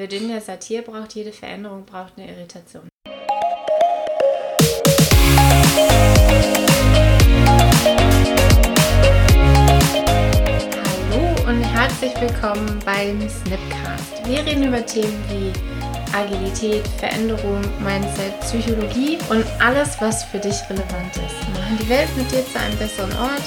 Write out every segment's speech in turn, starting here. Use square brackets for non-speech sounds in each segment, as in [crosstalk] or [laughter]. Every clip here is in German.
Virginia Satir braucht jede Veränderung, braucht eine Irritation. Hallo und herzlich willkommen beim Snipcast. Wir reden über Themen wie Agilität, Veränderung, Mindset, Psychologie und alles, was für dich relevant ist. Machen die Welt mit dir zu einem besseren Ort.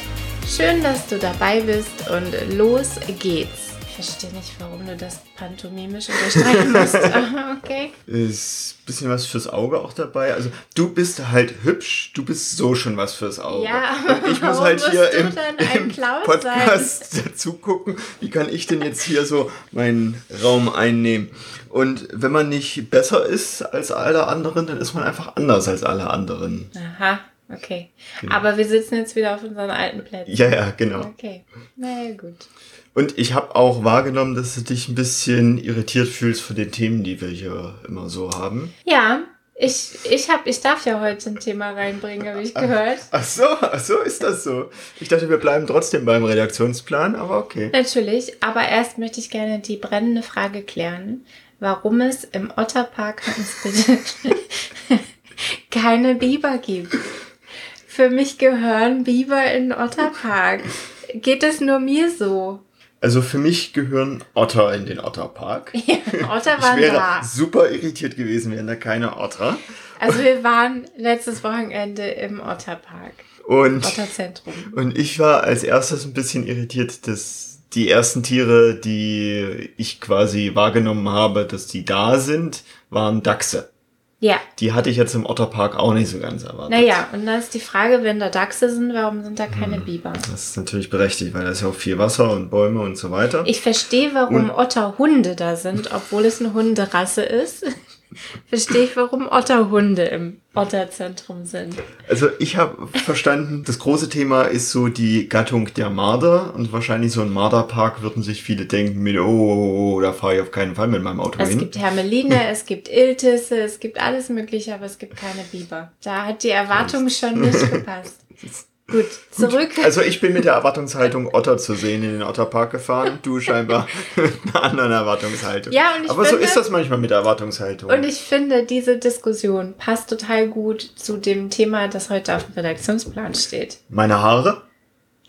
Schön, dass du dabei bist und los geht's. Ich verstehe nicht, warum du das pantomimisch unterstreichen musst. [laughs] [laughs] okay. Ist ein bisschen was fürs Auge auch dabei. Also du bist halt hübsch, du bist so schon was fürs Auge. Ja, Und ich muss halt hier im, im Podcast [laughs] dazu gucken, wie kann ich denn jetzt hier so meinen Raum einnehmen. Und wenn man nicht besser ist als alle anderen, dann ist man einfach anders als alle anderen. Aha. Okay. Genau. Aber wir sitzen jetzt wieder auf unseren alten Plätzen. Ja, ja, genau. Okay. Na ja, gut. Und ich habe auch wahrgenommen, dass du dich ein bisschen irritiert fühlst von den Themen, die wir hier immer so haben. Ja, ich, ich, hab, ich darf ja heute ein Thema reinbringen, habe ich gehört. [laughs] Ach, so, ach so ist das so. Ich dachte, wir bleiben trotzdem beim Redaktionsplan, aber okay. Natürlich, aber erst möchte ich gerne die brennende Frage klären, warum es im Otterpark [laughs] keine Biber gibt. Für mich gehören Biber in Otterpark. Geht es nur mir so? Also für mich gehören Otter in den Otterpark. [laughs] Ja, Otter waren ich wäre da. super irritiert gewesen, wären da keine Otter. Also wir waren letztes Wochenende im Otterpark. Und, Otterzentrum. Und ich war als erstes ein bisschen irritiert, dass die ersten Tiere, die ich quasi wahrgenommen habe, dass die da sind, waren Dachse. Ja. Die hatte ich jetzt im Otterpark auch nicht so ganz erwartet. Naja, und dann ist die Frage, wenn da Dachse sind, warum sind da keine Hm. Biber? Das ist natürlich berechtigt, weil da ist ja auch viel Wasser und Bäume und so weiter. Ich verstehe, warum Und- Otterhunde da sind, obwohl es eine Hunderasse ist. Verstehe ich, warum Otterhunde im Otterzentrum sind. Also ich habe verstanden, das große Thema ist so die Gattung der Marder und wahrscheinlich so ein Marderpark würden sich viele denken mit, oh, oh, oh da fahre ich auf keinen Fall mit meinem Auto Es hin. gibt Hermeline, es gibt Iltisse, es gibt alles Mögliche, aber es gibt keine Biber. Da hat die Erwartung schon nicht gepasst. [laughs] Gut, zurück. Also ich bin mit der Erwartungshaltung Otter zu sehen in den Otterpark gefahren, du scheinbar [laughs] mit einer anderen Erwartungshaltung. Ja, und ich Aber so finde- ist das manchmal mit der Erwartungshaltung. Und ich finde, diese Diskussion passt total gut zu dem Thema, das heute auf dem Redaktionsplan steht. Meine Haare,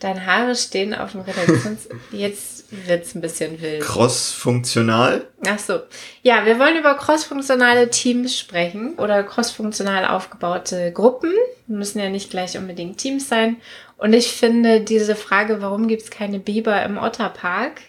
Deine Haare stehen auf dem Redaktions... [laughs] Jetzt wird's ein bisschen wild. cross-funktional. Ach so. Ja, wir wollen über crossfunktionale Teams sprechen oder crossfunktional aufgebaute Gruppen. Müssen ja nicht gleich unbedingt Teams sein. Und ich finde diese Frage, warum gibt's keine Biber im Otterpark,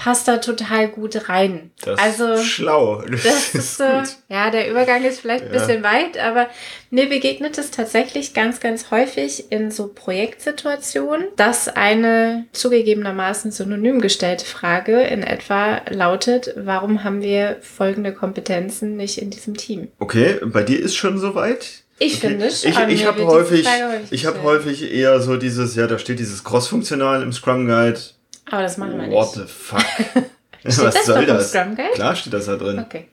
passt da total gut rein. Das also ist schlau. [laughs] das ist so, ja, der Übergang ist vielleicht ein Ja. bisschen weit, aber mir begegnet es tatsächlich ganz, ganz häufig in so Projektsituationen, dass eine zugegebenermaßen synonym gestellte Frage in etwa lautet, warum haben wir folgende Kompetenzen nicht in diesem Team? Okay, bei dir ist schon soweit? Ich Okay. finde schon. Ich, ich habe häufig, häufig ich habe häufig eher so dieses, ja, da steht dieses cross-funktional im Scrum Guide. Aber das machen wir What nicht. the fuck? [laughs] [laughs] Steht das doch im Scrum Guide? Klar steht das da drin. Okay.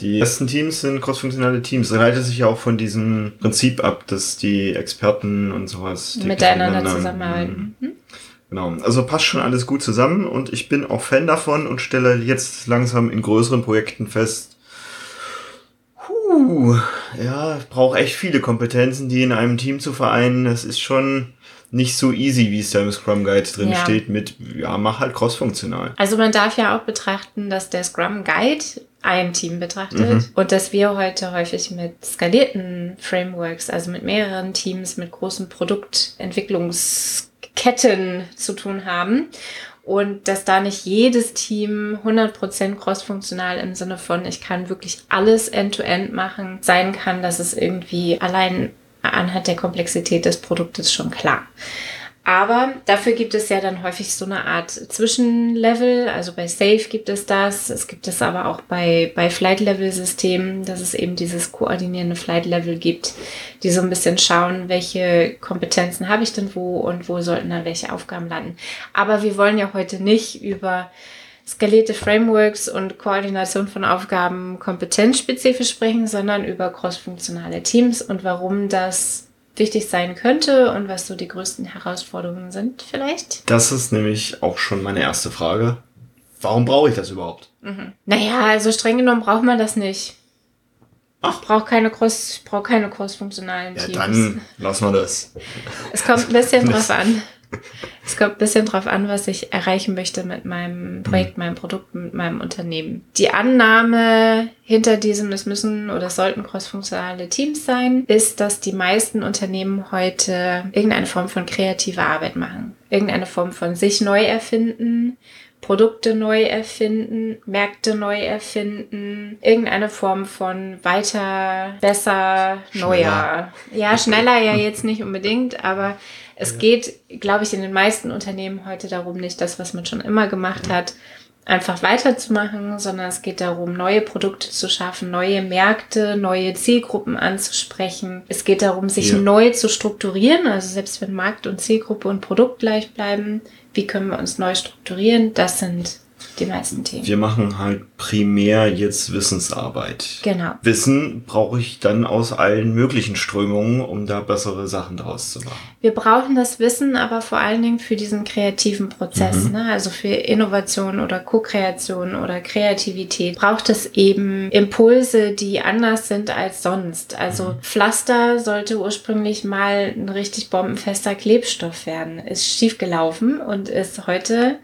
Die ersten Teams sind crossfunktionale Teams. Das leitet sich ja auch von diesem Prinzip ab, dass die Experten und sowas Miteinander zusammenarbeiten. Mhm. Genau. Also passt schon alles gut zusammen und ich bin auch Fan davon und stelle jetzt langsam in größeren Projekten fest, huh, ja, ich brauche echt viele Kompetenzen, die in einem Team zu vereinen. Das ist schon nicht so easy, wie es da im Scrum Guide drin Ja. steht, mit, ja, mach halt crossfunktional. Also man darf ja auch betrachten, dass der Scrum Guide ein Team betrachtet Mhm. und dass wir heute häufig mit skalierten Frameworks, also mit mehreren Teams, mit großen Produktentwicklungsketten zu tun haben. Und dass da nicht jedes Team 100% crossfunktional im Sinne von, ich kann wirklich alles end-to-end machen, sein kann, dass es irgendwie allein anhand der Komplexität des Produktes schon klar. Aber dafür gibt es ja dann häufig so eine Art Zwischenlevel. Also bei Safe gibt es das. Es gibt es aber auch bei, bei Flight-Level-Systemen, dass es eben dieses koordinierende Flight-Level gibt, die so ein bisschen schauen, welche Kompetenzen habe ich denn wo und wo sollten dann welche Aufgaben landen. Aber wir wollen ja heute nicht über skalierte Frameworks und Koordination von Aufgaben kompetenzspezifisch sprechen, sondern über crossfunktionale Teams und warum das wichtig sein könnte und was so die größten Herausforderungen sind vielleicht. Das ist nämlich auch schon meine erste Frage. warum brauche ich das überhaupt? Mhm. Naja, also streng genommen braucht man das nicht. Ach. Ich brauche keine cross, ich brauche keine cross-funktionalen ja, Teams. Dann lassen wir das. Es kommt ein bisschen [laughs] drauf an. Es kommt ein bisschen drauf an, was ich erreichen möchte mit meinem Projekt, meinem Produkt, mit meinem Unternehmen. Die Annahme hinter diesem, es müssen oder es sollten crossfunktionale Teams sein, ist, dass die meisten Unternehmen heute irgendeine Form von kreativer Arbeit machen. Irgendeine Form von sich neu erfinden, Produkte neu erfinden, Märkte neu erfinden, irgendeine Form von weiter, besser, neuer. Schneller. Ja, [laughs] schneller ja jetzt nicht unbedingt, aber es ja. geht, glaube ich, in den meisten Unternehmen heute darum, nicht das, was man schon immer gemacht hat, einfach weiterzumachen, sondern es geht darum, neue Produkte zu schaffen, neue Märkte, neue Zielgruppen anzusprechen. Es geht darum, sich ja. neu zu strukturieren, also selbst wenn Markt und Zielgruppe und Produkt gleich bleiben, wie können wir uns neu strukturieren? Das sind die meisten Themen. Wir machen halt primär jetzt Wissensarbeit. Genau. Wissen brauche ich dann aus allen möglichen Strömungen, um da bessere Sachen draus zu machen. Wir brauchen das Wissen aber vor allen Dingen für diesen kreativen Prozess, mhm. ne? also für Innovation oder Co-Kreation oder Kreativität braucht es eben Impulse, die anders sind als sonst. Also mhm. Pflaster sollte ursprünglich mal ein richtig bombenfester Klebstoff werden, ist schiefgelaufen und ist heute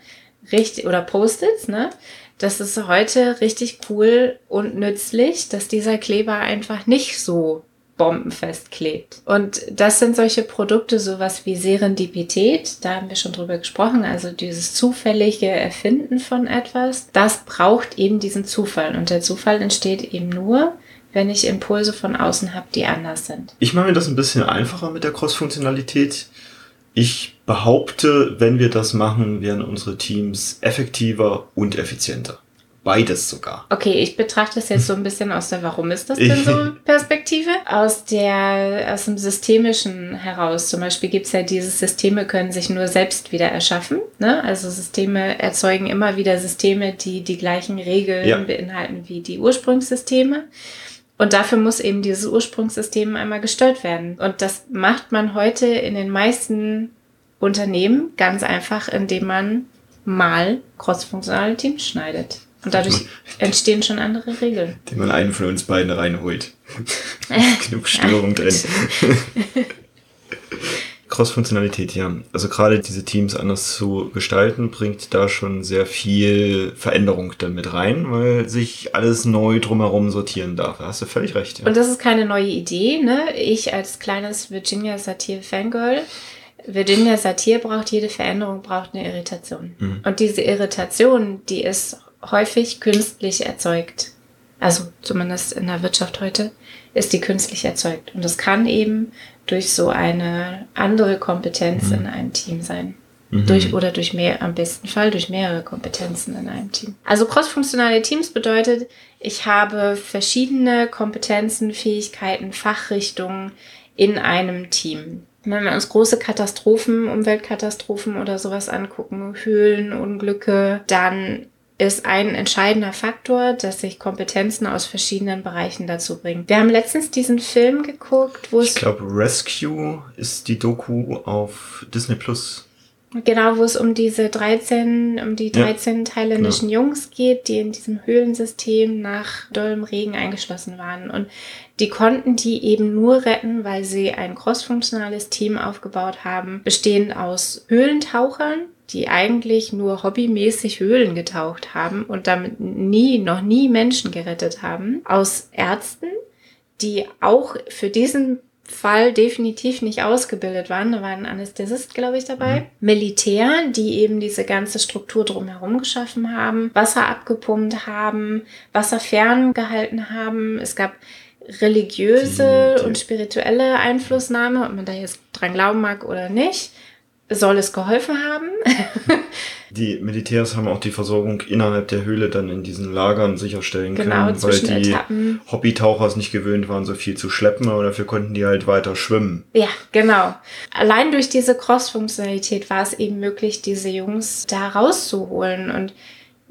richtig, oder Post-its, ne? Das ist heute richtig cool und nützlich, dass dieser Kleber einfach nicht so bombenfest klebt. Und das sind solche Produkte, sowas wie Serendipität, da haben wir schon drüber gesprochen, also dieses zufällige Erfinden von etwas, das braucht eben diesen Zufall. Und der Zufall entsteht eben nur, wenn ich Impulse von außen habe, die anders sind. Ich mache mir das ein bisschen einfacher mit der Cross-Funktionalität. Ich behaupte, wenn wir das machen, werden unsere Teams effektiver und effizienter. Beides sogar. Okay, ich betrachte das jetzt so ein bisschen aus der Warum ist das denn so Perspektive? [laughs] Aus der, aus dem Systemischen heraus. Zum Beispiel gibt es ja dieses Systeme können sich nur selbst wieder erschaffen. Ne? Also Systeme erzeugen immer wieder Systeme, die die gleichen Regeln ja. beinhalten wie die Ursprungssysteme. Und dafür muss eben dieses Ursprungssystem einmal gestört werden. Und das macht man heute in den meisten Unternehmen ganz einfach, indem man mal crossfunktionale Teams schneidet. Und dadurch entstehen schon andere Regeln. Den man einen von uns beiden reinholt. [laughs] Genug Störung drin. [laughs] Cross-Funktionalität, ja. Also gerade diese Teams anders zu gestalten, bringt da schon sehr viel Veränderung dann mit rein, weil sich alles neu drumherum sortieren darf. Da hast du völlig recht. Ja. Und das ist keine neue Idee, ne? Ich als kleines Virginia Satir Fangirl Virginia Satir braucht jede Veränderung, braucht eine Irritation. Mhm. Und diese Irritation, die ist häufig künstlich erzeugt. Also zumindest in der Wirtschaft heute ist die künstlich erzeugt. Und das kann eben durch so eine andere Kompetenz mhm. in einem Team sein. Mhm. Durch oder durch mehr, am besten Fall durch mehrere Kompetenzen in einem Team. Also crossfunktionale Teams bedeutet, ich habe verschiedene Kompetenzen, Fähigkeiten, Fachrichtungen in einem Team. Wenn wir uns große Katastrophen, Umweltkatastrophen oder sowas angucken, Höhlenunglücke, dann ist ein entscheidender Faktor, dass sich Kompetenzen aus verschiedenen Bereichen dazu bringen. Wir haben letztens diesen Film geguckt, wo es. Ich glaube, Rescue ist die Doku auf Disney Plus. Genau, wo es um diese 13, um die 13 ja, thailändischen genau. Jungs geht, die in diesem Höhlensystem nach dollem Regen eingeschlossen waren. Und die konnten die eben nur retten, weil sie ein crossfunktionales Team aufgebaut haben, bestehend aus Höhlentauchern, die eigentlich nur hobbymäßig Höhlen getaucht haben und damit nie, noch nie Menschen gerettet haben, aus Ärzten, die auch für diesen Fall definitiv nicht ausgebildet waren. Da war ein Anästhesist, glaube ich, dabei. Mhm. Militär, die eben diese ganze Struktur drumherum geschaffen haben, Wasser abgepumpt haben, Wasser ferngehalten haben. Es gab religiöse die, die. und spirituelle Einflussnahme, ob man da jetzt dran glauben mag oder nicht soll es geholfen haben. [laughs] die Militärs haben auch die Versorgung innerhalb der Höhle dann in diesen Lagern sicherstellen genau, können, weil die Etappen. Hobbytaucher es nicht gewöhnt waren, so viel zu schleppen, aber dafür konnten die halt weiter schwimmen. Ja, genau. Allein durch diese Cross-Funktionalität war es eben möglich, diese Jungs da rauszuholen und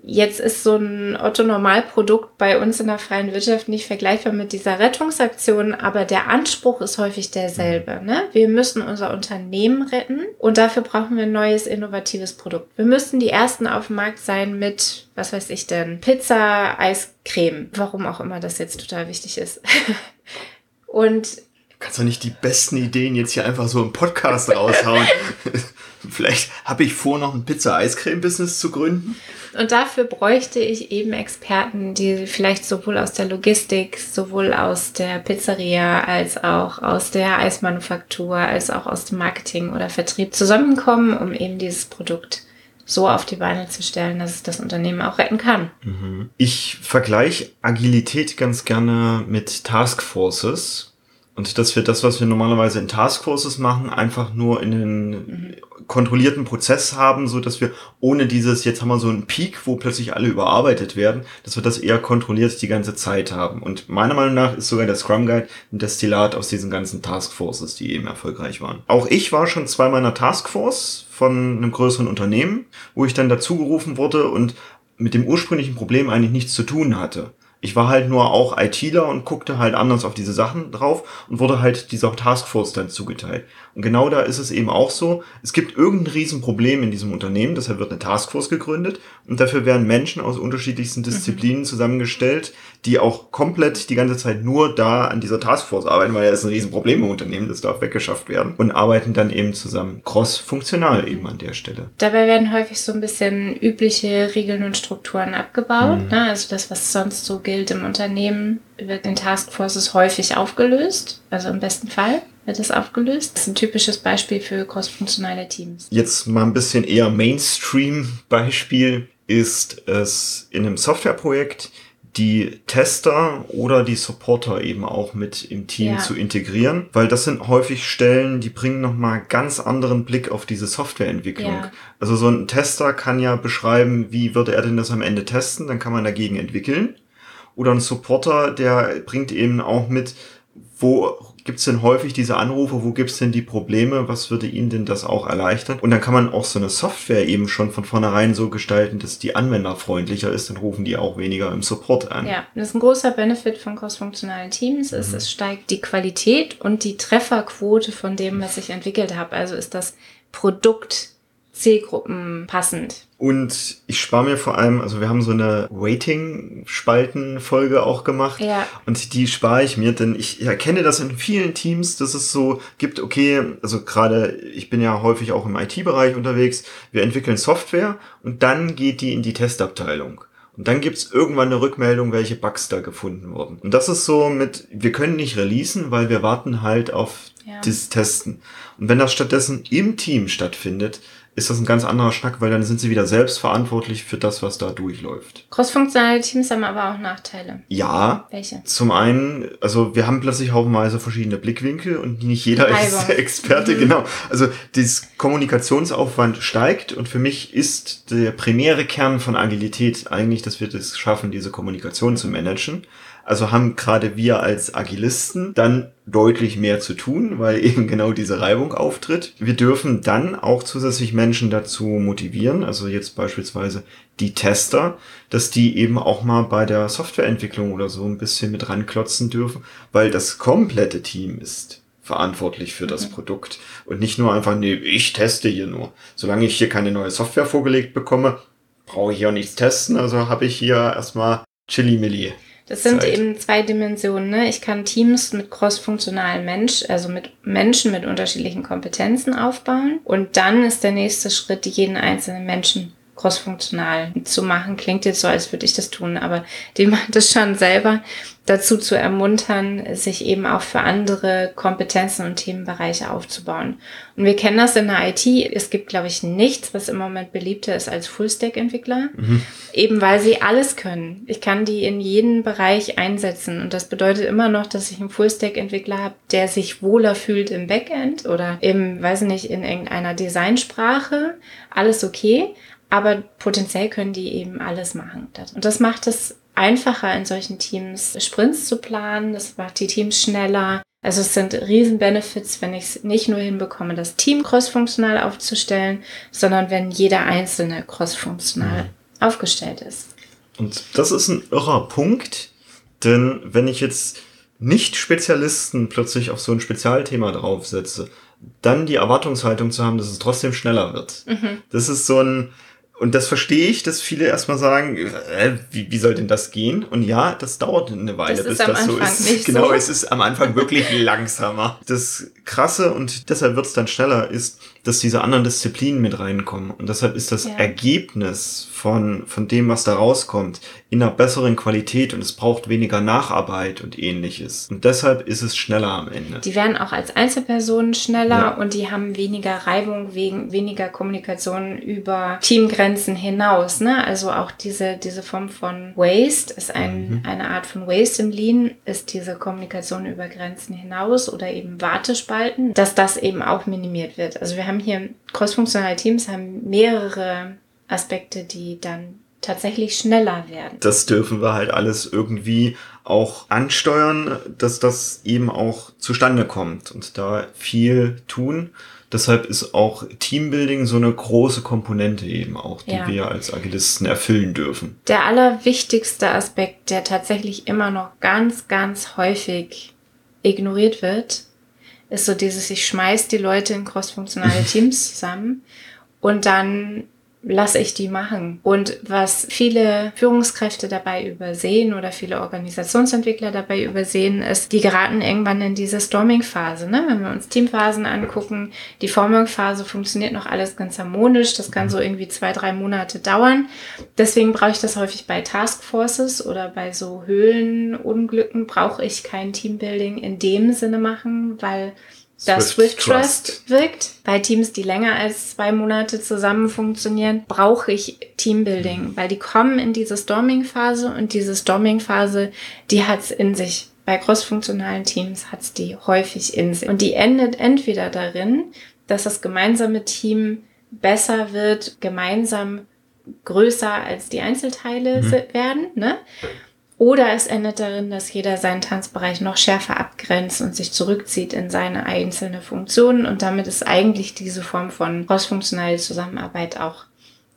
Jetzt ist so ein Otto-Normalprodukt bei uns in der freien Wirtschaft nicht vergleichbar mit dieser Rettungsaktion, aber der Anspruch ist häufig derselbe. Ne? Wir müssen unser Unternehmen retten und dafür brauchen wir ein neues, innovatives Produkt. Wir müssten die Ersten auf dem Markt sein mit, was weiß ich denn, Pizza, Eiscreme, warum auch immer das jetzt total wichtig ist. [laughs] und kannst doch nicht die besten Ideen jetzt hier einfach so im Podcast raushauen. [laughs] Vielleicht habe ich vor, noch ein Pizza-Eiscreme-Business zu gründen. Und dafür bräuchte ich eben Experten, die vielleicht sowohl aus der Logistik, sowohl aus der Pizzeria, als auch aus der Eismanufaktur, als auch aus dem Marketing oder Vertrieb zusammenkommen, um eben dieses Produkt so auf die Beine zu stellen, dass es das Unternehmen auch retten kann. Mhm. Ich vergleiche Agilität ganz gerne mit Taskforces. Und dass wir das, was wir normalerweise in Taskforces machen, einfach nur in den mhm kontrollierten Prozess haben, so dass wir ohne dieses, jetzt haben wir so einen Peak, wo plötzlich alle überarbeitet werden, dass wir das eher kontrolliert die ganze Zeit haben. Und meiner Meinung nach ist sogar der Scrum Guide ein Destillat aus diesen ganzen Taskforces, die eben erfolgreich waren. Auch ich war schon zwei meiner Taskforce von einem größeren Unternehmen, wo ich dann dazugerufen wurde und mit dem ursprünglichen Problem eigentlich nichts zu tun hatte. Ich war halt nur auch ITler und guckte halt anders auf diese Sachen drauf und wurde halt dieser Taskforce dann zugeteilt. Und genau da ist es eben auch so, es gibt irgendein Riesenproblem in diesem Unternehmen, deshalb wird eine Taskforce gegründet und dafür werden Menschen aus unterschiedlichsten Disziplinen mhm. zusammengestellt, die auch komplett die ganze Zeit nur da an dieser Taskforce arbeiten, weil ja ist ein Riesenproblem im Unternehmen, das darf weggeschafft werden und arbeiten dann eben zusammen cross-funktional eben an der Stelle. Dabei werden häufig so ein bisschen übliche Regeln und Strukturen abgebaut, mhm. ne? also das, was sonst so gilt im Unternehmen, wird in Taskforces häufig aufgelöst, also im besten Fall wird es aufgelöst. Das ist ein typisches Beispiel für crossfunktionale Teams. Jetzt mal ein bisschen eher Mainstream-Beispiel ist es in einem Softwareprojekt, die Tester oder die Supporter eben auch mit im Team ja. zu integrieren, weil das sind häufig Stellen, die bringen nochmal ganz anderen Blick auf diese Softwareentwicklung. Ja. Also so ein Tester kann ja beschreiben, wie würde er denn das am Ende testen, dann kann man dagegen entwickeln. Oder ein Supporter, der bringt eben auch mit, wo gibt's denn häufig diese Anrufe, wo gibt's denn die Probleme, was würde Ihnen denn das auch erleichtern? Und dann kann man auch so eine Software eben schon von vornherein so gestalten, dass die anwenderfreundlicher ist, dann rufen die auch weniger im Support an. Ja, das ist ein großer Benefit von crossfunktionalen Teams, ist, mhm. es steigt die Qualität und die Trefferquote von dem, was ich entwickelt habe. Also ist das Produkt Zielgruppen passend. Und ich spare mir vor allem, also wir haben so eine Rating-Spalten-Folge auch gemacht. Ja. Und die spare ich mir, denn ich erkenne das in vielen Teams, dass es so gibt, okay, also gerade, ich bin ja häufig auch im IT-Bereich unterwegs, wir entwickeln Software und dann geht die in die Testabteilung. Und dann gibt's irgendwann eine Rückmeldung, welche Bugs da gefunden wurden. Und das ist so mit, wir können nicht releasen, weil wir warten halt auf ja. das Testen. Und wenn das stattdessen im Team stattfindet, ist das ein ganz anderer Schnack, weil dann sind sie wieder selbst verantwortlich für das, was da durchläuft. Crossfunktionale Teams haben aber auch Nachteile. Ja. Welche? Zum einen, also wir haben plötzlich haufenweise verschiedene Blickwinkel und nicht jeder ist der Experte, mhm. genau. Also das Kommunikationsaufwand steigt und für mich ist der primäre Kern von Agilität eigentlich, dass wir das schaffen, diese Kommunikation zu managen. Also haben gerade wir als Agilisten dann deutlich mehr zu tun, weil [laughs] eben genau diese Reibung auftritt. Wir dürfen dann auch zusätzlich Menschen dazu motivieren, also jetzt beispielsweise die Tester, dass die eben auch mal bei der Softwareentwicklung oder so ein bisschen mit ranklotzen dürfen, weil das komplette Team ist verantwortlich für das mhm. Produkt und nicht nur einfach, nee, ich teste hier nur. Solange ich hier keine neue Software vorgelegt bekomme, brauche ich hier nichts testen, also habe ich hier erstmal Chili-Milli. Das sind Zeit. eben zwei Dimensionen. Ne? Ich kann Teams mit crossfunktionalen Mensch, also mit Menschen mit unterschiedlichen Kompetenzen aufbauen. Und dann ist der nächste Schritt, jeden einzelnen Menschen crossfunktional zu machen. Klingt jetzt so, als würde ich das tun, aber die [laughs] macht das schon selber, dazu zu ermuntern, sich eben auch für andere Kompetenzen und Themenbereiche aufzubauen. Und wir kennen das in der IT. Es gibt, glaube ich, nichts, was im Moment beliebter ist als Fullstack-Entwickler, mhm. eben weil sie alles können. Ich kann die in jeden Bereich einsetzen und das bedeutet immer noch, dass ich einen Fullstack-Entwickler habe, der sich wohler fühlt im Backend oder eben, weiß nicht, in irgendeiner Designsprache. Alles okay. Aber potenziell können die eben alles machen. Und das macht es einfacher in solchen Teams Sprints zu planen. Das macht die Teams schneller. Also es sind riesen Benefits, wenn ich es nicht nur hinbekomme, das Team crossfunktional aufzustellen, sondern wenn jeder Einzelne crossfunktional aufgestellt ist. Und das ist ein irrer Punkt, denn wenn ich jetzt nicht Spezialisten plötzlich auf so ein Spezialthema draufsetze, dann die Erwartungshaltung zu haben, dass es trotzdem schneller wird. Mhm. Das ist so ein, und das verstehe ich, dass viele erstmal sagen, äh, wie, wie soll denn das gehen? Und ja, das dauert eine Weile, bis das so ist. [laughs] genau, so. es ist am Anfang wirklich langsamer. Das Krasse und deshalb wird es dann schneller ist, dass diese anderen Disziplinen mit reinkommen. Und deshalb ist das ja. Ergebnis von, von dem, was da rauskommt, in einer besseren Qualität und es braucht weniger Nacharbeit und ähnliches. Und deshalb ist es schneller am Ende. Die werden auch als Einzelpersonen schneller ja. und die haben weniger Reibung, wegen weniger Kommunikation über Teamgrenzen hinaus. Ne? Also auch diese, diese Form von Waste ist ein, mhm. eine Art von Waste im Lean, ist diese Kommunikation über Grenzen hinaus oder eben Wartespalten, dass das eben auch minimiert wird. Also wir haben hier crossfunktionale Teams, haben mehrere Aspekte, die dann tatsächlich schneller werden. Das dürfen wir halt alles irgendwie auch ansteuern, dass das eben auch zustande kommt und da viel tun. Deshalb ist auch Teambuilding so eine große Komponente eben auch, die ja. wir als Agilisten erfüllen dürfen. Der allerwichtigste Aspekt, der tatsächlich immer noch ganz, ganz häufig ignoriert wird, ist so dieses, ich schmeiß die Leute in crossfunktionale [laughs] Teams zusammen und dann lasse ich die machen. Und was viele Führungskräfte dabei übersehen oder viele Organisationsentwickler dabei übersehen, ist, die geraten irgendwann in diese Storming-Phase. Ne? Wenn wir uns Teamphasen angucken, die Forming-Phase funktioniert noch alles ganz harmonisch. Das kann so irgendwie zwei, drei Monate dauern. Deswegen brauche ich das häufig bei Taskforces oder bei so Höhlenunglücken brauche ich kein Teambuilding in dem Sinne machen, weil dass Swift, Trust, Trust wirkt. Bei Teams, die länger als zwei Monate zusammen funktionieren, brauche ich Teambuilding, mhm. weil die kommen in diese Storming-Phase und diese Storming-Phase, die hat's in sich. Bei crossfunktionalen Teams hat's die häufig in sich. Und die endet entweder darin, dass das gemeinsame Team besser wird, gemeinsam größer als die Einzelteile mhm. werden, ne? Oder es endet darin, dass jeder seinen Tanzbereich noch schärfer abgrenzt und sich zurückzieht in seine einzelne Funktion. Und damit ist eigentlich diese Form von crossfunktionaler Zusammenarbeit auch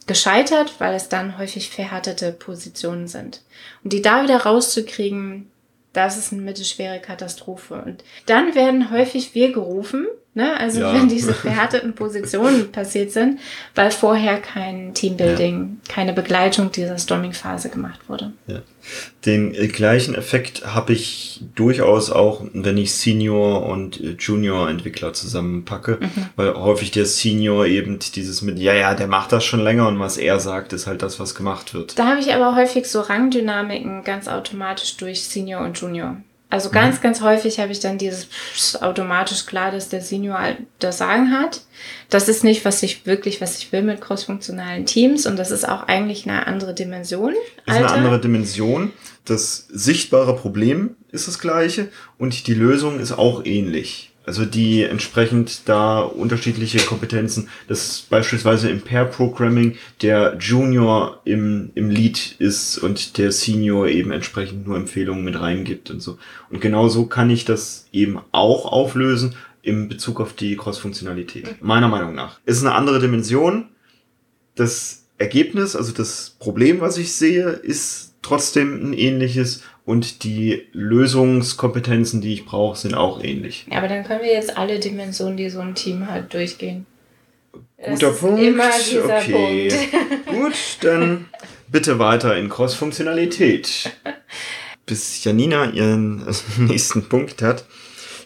gescheitert, weil es dann häufig verhärtete Positionen sind. Und die da wieder rauszukriegen, das ist eine mittelschwere Katastrophe. Und dann werden häufig wir gerufen, ne? also ja. wenn diese verhärteten Positionen [laughs] passiert sind, weil vorher kein Teambuilding, ja. keine Begleitung dieser Storming-Phase gemacht wurde. Ja. Den äh, gleichen Effekt habe ich durchaus auch, wenn ich Senior und äh, Junior Entwickler zusammenpacke, mhm. weil häufig der Senior eben dieses mit, ja, ja, der macht das schon länger und was er sagt, ist halt das, was gemacht wird. Da habe ich aber häufig so Rangdynamiken ganz automatisch durch Senior und Junior. Also ganz, mhm. ganz häufig habe ich dann dieses automatisch klar, dass der Senior halt das Sagen hat. Das ist nicht, was ich wirklich, was ich will mit crossfunktionalen Teams und das ist auch eigentlich eine andere Dimension. Das ist eine andere Dimension. Das sichtbare Problem ist das gleiche und die Lösung ist auch ähnlich. Also die entsprechend da unterschiedliche Kompetenzen, dass beispielsweise im Pair-Programming der Junior im, im Lead ist und der Senior eben entsprechend nur Empfehlungen mit reingibt und so. Und genau so kann ich das eben auch auflösen im Bezug auf die Cross-Funktionalität. Meiner Meinung nach. Es ist eine andere Dimension. Das Ergebnis, also das Problem, was ich sehe, ist trotzdem ein ähnliches und die Lösungskompetenzen, die ich brauche, sind auch ähnlich. Ja, aber dann können wir jetzt alle Dimensionen, die so ein Team hat, durchgehen. Guter das Punkt. Immer dieser okay. Punkt. [laughs] Gut, dann bitte weiter in Cross-Funktionalität. Bis Janina ihren [laughs] nächsten Punkt hat,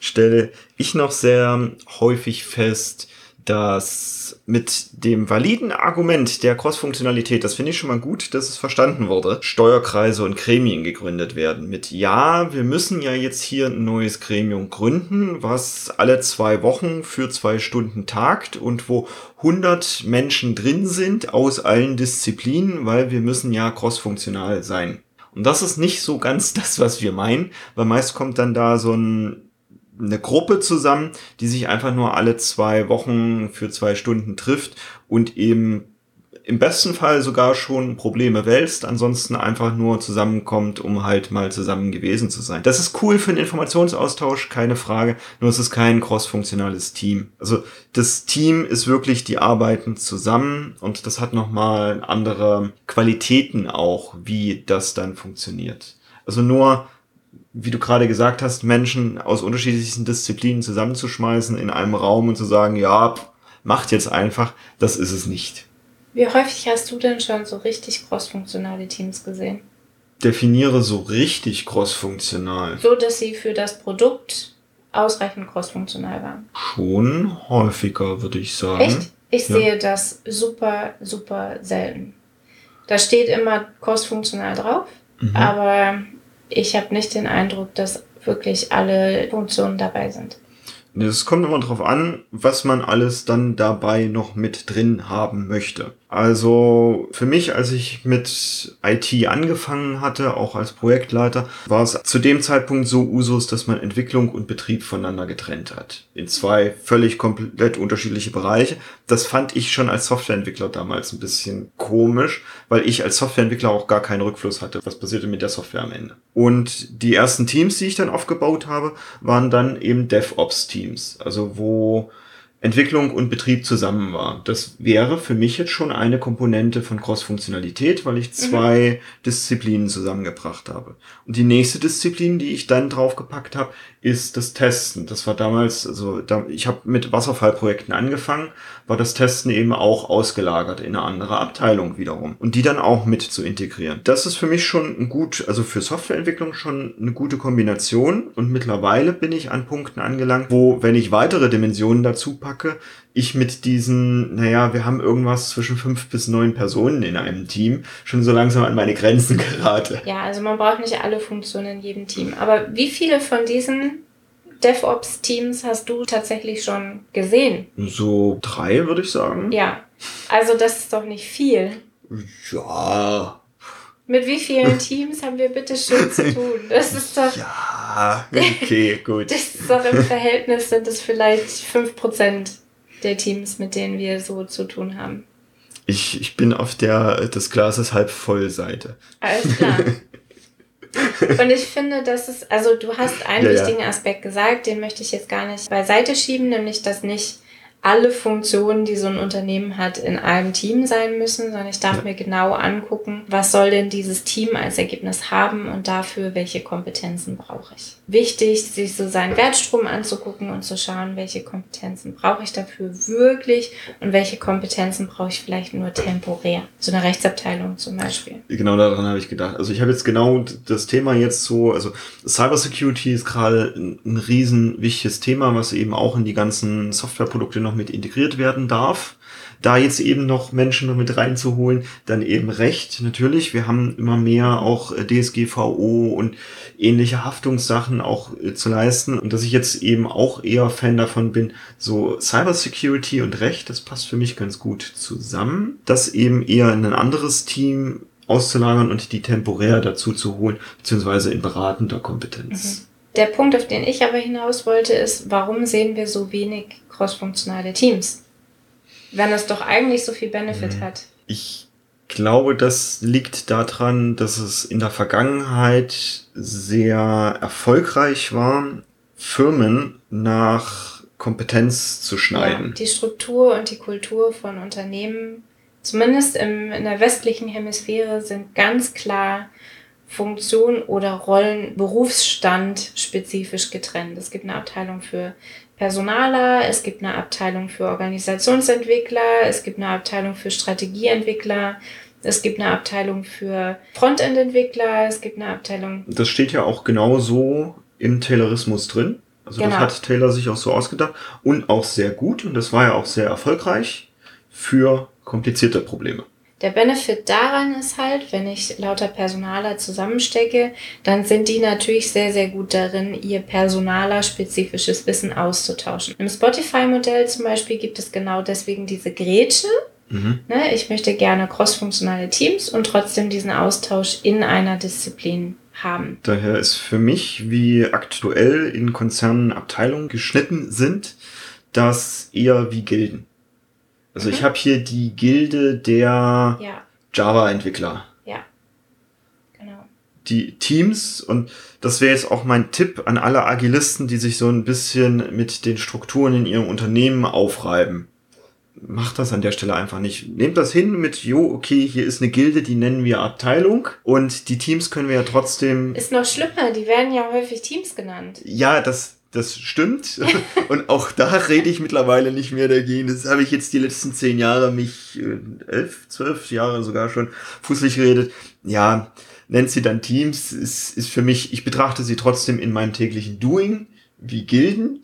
stelle ich noch sehr häufig fest, dass mit dem validen Argument der Cross-Funktionalität, das finde ich schon mal gut, dass es verstanden wurde, Steuerkreise und Gremien gegründet werden. Mit ja, wir müssen ja jetzt hier ein neues Gremium gründen, was alle zwei Wochen für zwei Stunden tagt und wo 100 Menschen drin sind aus allen Disziplinen, weil wir müssen ja cross-funktional sein. Und das ist nicht so ganz [laughs] das, was wir meinen, weil meist kommt dann da so ein eine Gruppe zusammen, die sich einfach nur alle zwei Wochen für zwei Stunden trifft und eben im besten Fall sogar schon Probleme wälzt, ansonsten einfach nur zusammenkommt, um halt mal zusammen gewesen zu sein. Das ist cool für einen Informationsaustausch, keine Frage, nur es ist kein crossfunktionales Team. Also das Team ist wirklich, die arbeiten zusammen und das hat nochmal andere Qualitäten auch, wie das dann funktioniert. Also nur wie du gerade gesagt hast, Menschen aus unterschiedlichsten Disziplinen zusammenzuschmeißen in einem Raum und zu sagen, ja, macht jetzt einfach, das ist es nicht. Wie häufig hast du denn schon so richtig crossfunktionale Teams gesehen? Definiere so richtig crossfunktional. So, dass sie für das Produkt ausreichend crossfunktional waren. Schon häufiger, würde ich sagen. Echt? Ich ja. sehe das super, super selten. Da steht immer crossfunktional drauf, mhm. aber ich habe nicht den Eindruck, dass wirklich alle Funktionen dabei sind. Es kommt immer darauf an, was man alles dann dabei noch mit drin haben möchte. Also für mich, als ich mit IT angefangen hatte, auch als Projektleiter, war es zu dem Zeitpunkt so Usus, dass man Entwicklung und Betrieb voneinander getrennt hat. In zwei völlig komplett unterschiedliche Bereiche. Das fand ich schon als Softwareentwickler damals ein bisschen komisch, weil ich als Softwareentwickler auch gar keinen Rückfluss hatte. Was passierte mit der Software am Ende? Und die ersten Teams, die ich dann aufgebaut habe, waren dann eben DevOps-Teams. Also wo Entwicklung und Betrieb zusammen war. Das wäre für mich jetzt schon eine Komponente von Cross-Funktionalität, weil ich mhm. zwei mhm. Disziplinen zusammengebracht habe. Und die nächste Disziplin, die ich dann draufgepackt habe, ist das Testen. Das war damals, also da, ich habe mit Wasserfallprojekten angefangen, war das Testen eben auch ausgelagert in eine andere Abteilung wiederum und die dann auch mit zu integrieren. Das ist für mich schon ein gut, also für Softwareentwicklung schon eine gute Kombination und mittlerweile bin ich an Punkten angelangt, wo, wenn ich weitere Dimensionen dazu packe, ich mit diesen, naja, wir haben irgendwas zwischen fünf bis neun Personen in einem Team, schon so langsam an meine Grenzen [laughs] gerate. Ja, also man braucht nicht alle Funktionen in jedem Team. Aber wie viele von diesen DevOps-Teams hast du tatsächlich schon gesehen? So drei, würde ich sagen. Ja, also das ist doch nicht viel. Ja. Mit wie vielen Teams haben wir bitte schön zu tun? Das ist doch. Ja, okay, gut. [laughs] das ist doch im Verhältnis sind es vielleicht fünf Prozent der Teams, mit denen wir so zu tun haben. Ich, ich bin auf der des Glases halb voll Seite. Alles klar. [laughs] Und ich finde, dass es, also du hast einen ja, wichtigen ja. Aspekt gesagt, den möchte ich jetzt gar nicht beiseite schieben, nämlich dass nicht alle Funktionen, die so ein Unternehmen hat, in einem Team sein müssen, sondern ich darf ja. mir genau angucken, was soll denn dieses Team als Ergebnis haben und dafür, welche Kompetenzen brauche ich. Wichtig, sich so seinen Wertstrom anzugucken und zu schauen, welche Kompetenzen brauche ich dafür wirklich und welche Kompetenzen brauche ich vielleicht nur temporär. So eine Rechtsabteilung zum Beispiel. Genau daran habe ich gedacht. Also ich habe jetzt genau das Thema jetzt so, also Cybersecurity ist gerade ein, ein riesen wichtiges Thema, was eben auch in die ganzen Softwareprodukte noch mit integriert werden darf. Da jetzt eben noch Menschen mit reinzuholen, dann eben recht. Natürlich, wir haben immer mehr auch äh, DSGVO und ähnliche Haftungssachen auch äh, zu leisten. Und dass ich jetzt eben auch eher Fan davon bin, so Cybersecurity und Recht, das passt für mich ganz gut zusammen. Das eben eher in ein anderes Team auszulagern und die temporär dazu zu holen, beziehungsweise in beratender Kompetenz. Mhm. Der Punkt, auf den ich aber hinaus wollte, ist, warum sehen wir so wenig crossfunktionale Teams? Wenn es doch eigentlich so viel Benefit mhm. hat. Ich glaube, das liegt daran, dass es in der Vergangenheit sehr erfolgreich war, Firmen nach Kompetenz zu schneiden. Ja, die Struktur und die Kultur von Unternehmen, zumindest im, in der westlichen Hemisphäre, sind ganz klar Funktion oder Rollen, Berufsstand spezifisch getrennt. Es gibt eine Abteilung für Personaler, es gibt eine Abteilung für Organisationsentwickler, es gibt eine Abteilung für Strategieentwickler, es gibt eine Abteilung für Frontend-Entwickler, es gibt eine Abteilung. Das steht ja auch genau so im Taylorismus drin. Also genau. das hat Taylor sich auch so ausgedacht und auch sehr gut und das war ja auch sehr erfolgreich für komplizierte Probleme. Der Benefit daran ist halt, wenn ich lauter Personaler zusammenstecke, dann sind die natürlich sehr, sehr gut darin, ihr Personaler spezifisches Wissen auszutauschen. Im Spotify-Modell zum Beispiel gibt es genau deswegen diese Grätsche. Mhm. Ne, ich möchte gerne crossfunktionale Teams und trotzdem diesen Austausch in einer Disziplin haben. Daher ist für mich, wie aktuell in Konzernen Abteilungen geschnitten sind, das eher wie Gilden. Also mhm. ich habe hier die Gilde der ja. Java-Entwickler. Ja, genau. Die Teams, und das wäre jetzt auch mein Tipp an alle Agilisten, die sich so ein bisschen mit den Strukturen in ihrem Unternehmen aufreiben macht das an der Stelle einfach nicht. Nehmt das hin mit, jo, okay, hier ist eine Gilde, die nennen wir Abteilung und die Teams können wir ja trotzdem. Ist noch schlimmer, die werden ja häufig Teams genannt. Ja, das, das stimmt. [laughs] und auch da rede ich mittlerweile nicht mehr dagegen. Das habe ich jetzt die letzten zehn Jahre, mich äh, elf, zwölf Jahre sogar schon fußlich geredet. Ja, nennt sie dann Teams, ist, ist für mich, ich betrachte sie trotzdem in meinem täglichen Doing wie Gilden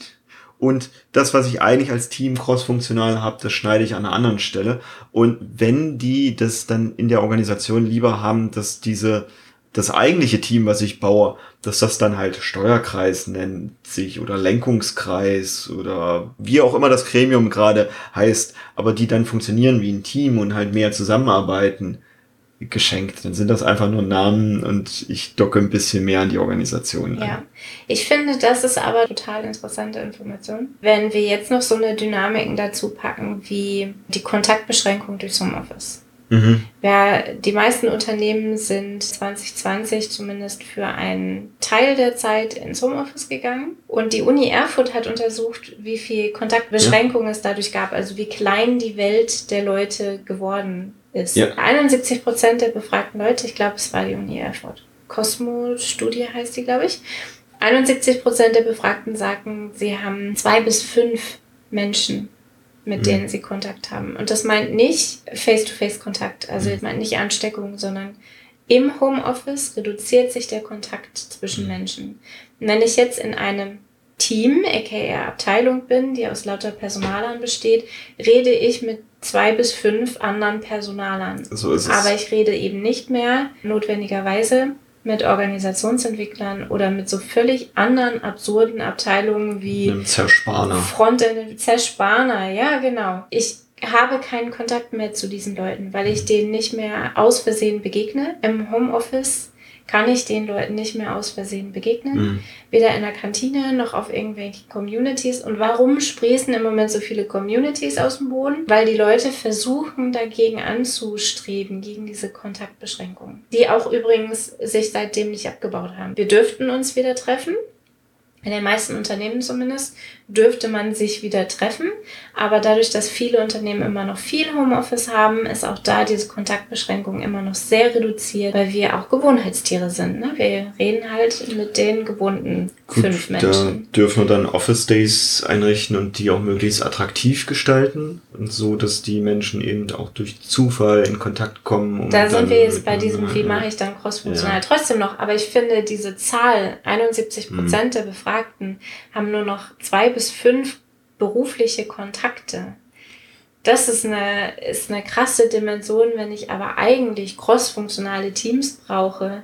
und das, was ich eigentlich als Team crossfunktional habe, das schneide ich an einer anderen Stelle. Und wenn die das dann in der Organisation lieber haben, dass diese, das eigentliche Team, was ich baue, dass das dann halt Steuerkreis nennt sich oder Lenkungskreis oder wie auch immer das Gremium gerade heißt, aber die dann funktionieren wie ein Team und halt mehr zusammenarbeiten, geschenkt. Dann sind das einfach nur Namen und ich docke ein bisschen mehr an die Organisation. Ja, an. ich finde, das ist aber total interessante Information. Wenn wir jetzt noch so eine Dynamiken dazu packen, wie die Kontaktbeschränkung durch Homeoffice. Mhm. Ja, die meisten Unternehmen sind 2020 zumindest für einen Teil der Zeit ins Homeoffice gegangen. Und die Uni Erfurt hat untersucht, wie viel Kontaktbeschränkungen ja. es dadurch gab, also wie klein die Welt der Leute geworden ist. Ja. 71 Prozent der befragten Leute, ich glaube, es war die Uni Erfurt. Cosmo-Studie heißt die, glaube ich. 71 Prozent der Befragten sagten, sie haben zwei bis fünf Menschen, mit mhm. denen sie Kontakt haben. Und das meint nicht Face-to-Face-Kontakt, also mhm. meint nicht Ansteckung, sondern im Homeoffice reduziert sich der Kontakt zwischen mhm. Menschen. Und wenn ich jetzt in einem Team, aka Abteilung bin, die aus lauter Personalern besteht, rede ich mit zwei bis fünf anderen Personalern. So ist es. Aber ich rede eben nicht mehr notwendigerweise mit Organisationsentwicklern oder mit so völlig anderen absurden Abteilungen wie Einem Zerspaner. Frontend, Zerspaner, ja genau. Ich habe keinen Kontakt mehr zu diesen Leuten, weil ich denen nicht mehr aus Versehen begegne. Im Homeoffice kann ich den Leuten nicht mehr aus Versehen begegnen. Mhm. Weder in der Kantine noch auf irgendwelchen Communities. Und warum sprießen im Moment so viele Communities aus dem Boden? Weil die Leute versuchen dagegen anzustreben, gegen diese Kontaktbeschränkungen. Die auch übrigens sich seitdem nicht abgebaut haben. Wir dürften uns wieder treffen in den meisten Unternehmen zumindest, dürfte man sich wieder treffen. Aber dadurch, dass viele Unternehmen immer noch viel Homeoffice haben, ist auch da diese Kontaktbeschränkung immer noch sehr reduziert, weil wir auch Gewohnheitstiere sind. Ne? Wir reden halt mit den gewohnten Gut, fünf Menschen. Da dürfen wir dann Office Days einrichten und die auch möglichst attraktiv gestalten. Und so, dass die Menschen eben auch durch Zufall in Kontakt kommen. Um da sind wir jetzt bei diesem, wie mache ich dann crossfunktional ja. trotzdem noch. Aber ich finde diese Zahl, 71 Prozent mhm. der Befragten, Befragten haben nur noch zwei bis fünf berufliche Kontakte. Das ist eine, ist eine krasse Dimension, wenn ich aber eigentlich crossfunktionale Teams brauche,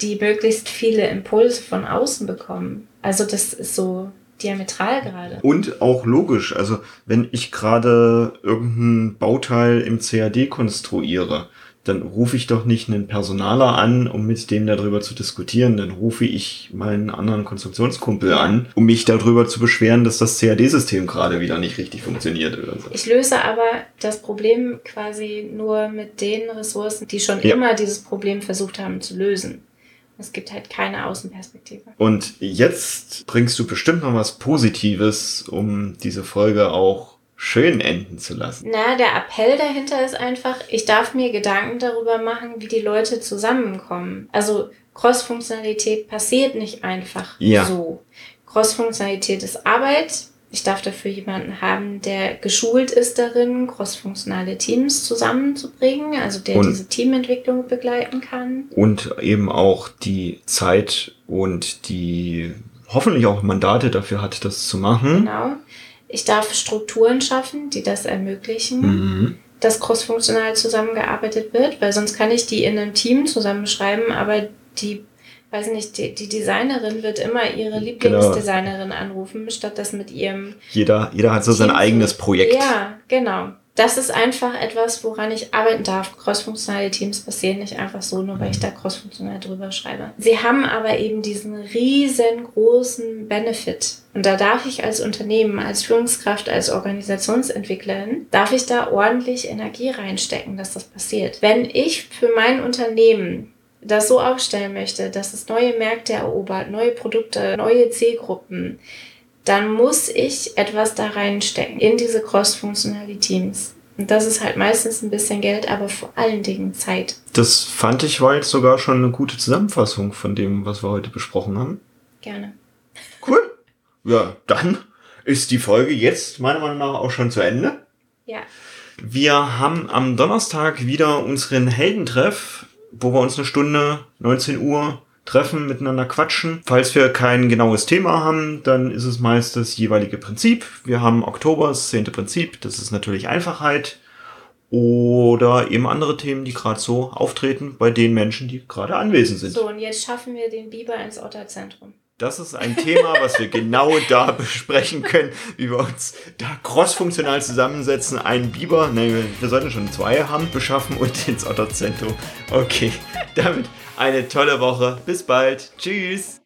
die möglichst viele Impulse von außen bekommen. Also das ist so diametral gerade. Und auch logisch. Also wenn ich gerade irgendein Bauteil im CAD konstruiere, dann rufe ich doch nicht einen Personaler an, um mit dem darüber zu diskutieren. Dann rufe ich meinen anderen Konstruktionskumpel an, um mich darüber zu beschweren, dass das CAD-System gerade wieder nicht richtig funktioniert oder so. Ich löse aber das Problem quasi nur mit den Ressourcen, die schon ja. immer dieses Problem versucht haben zu lösen. Es gibt halt keine Außenperspektive. Und jetzt bringst du bestimmt noch was Positives, um diese Folge auch schön enden zu lassen. Na, der Appell dahinter ist einfach, ich darf mir Gedanken darüber machen, wie die Leute zusammenkommen. Also Cross-Funktionalität passiert nicht einfach ja. so. Cross-Funktionalität ist Arbeit. Ich darf dafür jemanden haben, der geschult ist darin, crossfunktionale Teams zusammenzubringen, also der und, diese Teamentwicklung begleiten kann. Und eben auch die Zeit und die hoffentlich auch Mandate dafür hat, das zu machen. Genau. Ich darf Strukturen schaffen, die das ermöglichen, mhm. dass crossfunktional zusammengearbeitet wird, weil sonst kann ich die in einem Team zusammenschreiben, aber die, weiß nicht, die, die Designerin wird immer ihre genau. Lieblingsdesignerin genau. anrufen, statt das mit ihrem. Jeder, jeder hat so Team sein eigenes Projekt. Ja, genau. Das ist einfach etwas, woran ich arbeiten darf. Crossfunktionale Teams passieren nicht einfach so, nur weil ich da crossfunktional drüber schreibe. Sie haben aber eben diesen riesengroßen Benefit. Und da darf ich als Unternehmen, als Führungskraft, als Organisationsentwicklerin, darf ich da ordentlich Energie reinstecken, dass das passiert. Wenn ich für mein Unternehmen das so aufstellen möchte, dass es neue Märkte erobert, neue Produkte, neue Zielgruppen, dann muss ich etwas da reinstecken in diese cross-funktionale Teams. Und das ist halt meistens ein bisschen Geld, aber vor allen Dingen Zeit. Das fand ich war jetzt sogar schon eine gute Zusammenfassung von dem, was wir heute besprochen haben. Gerne. Cool. Ja, dann ist die Folge jetzt meiner Meinung nach auch schon zu Ende. Ja. Wir haben am Donnerstag wieder unseren Heldentreff, wo wir uns eine Stunde, 19 Uhr, treffen, miteinander quatschen. Falls wir kein genaues Thema haben, dann ist es meist das jeweilige Prinzip. Wir haben Oktober, das zehnte Prinzip, das ist natürlich Einfachheit. Oder eben andere Themen, die gerade so auftreten bei den Menschen, die gerade anwesend sind. So, und jetzt schaffen wir den Biber ins Otterzentrum. Das ist ein Thema, was wir genau da [laughs] besprechen können, wie wir uns da crossfunktional zusammensetzen, einen Biber, ne, wir, wir sollten schon zwei haben, beschaffen und ins Otterzentrum. Okay, damit eine tolle Woche. Bis bald. Tschüss.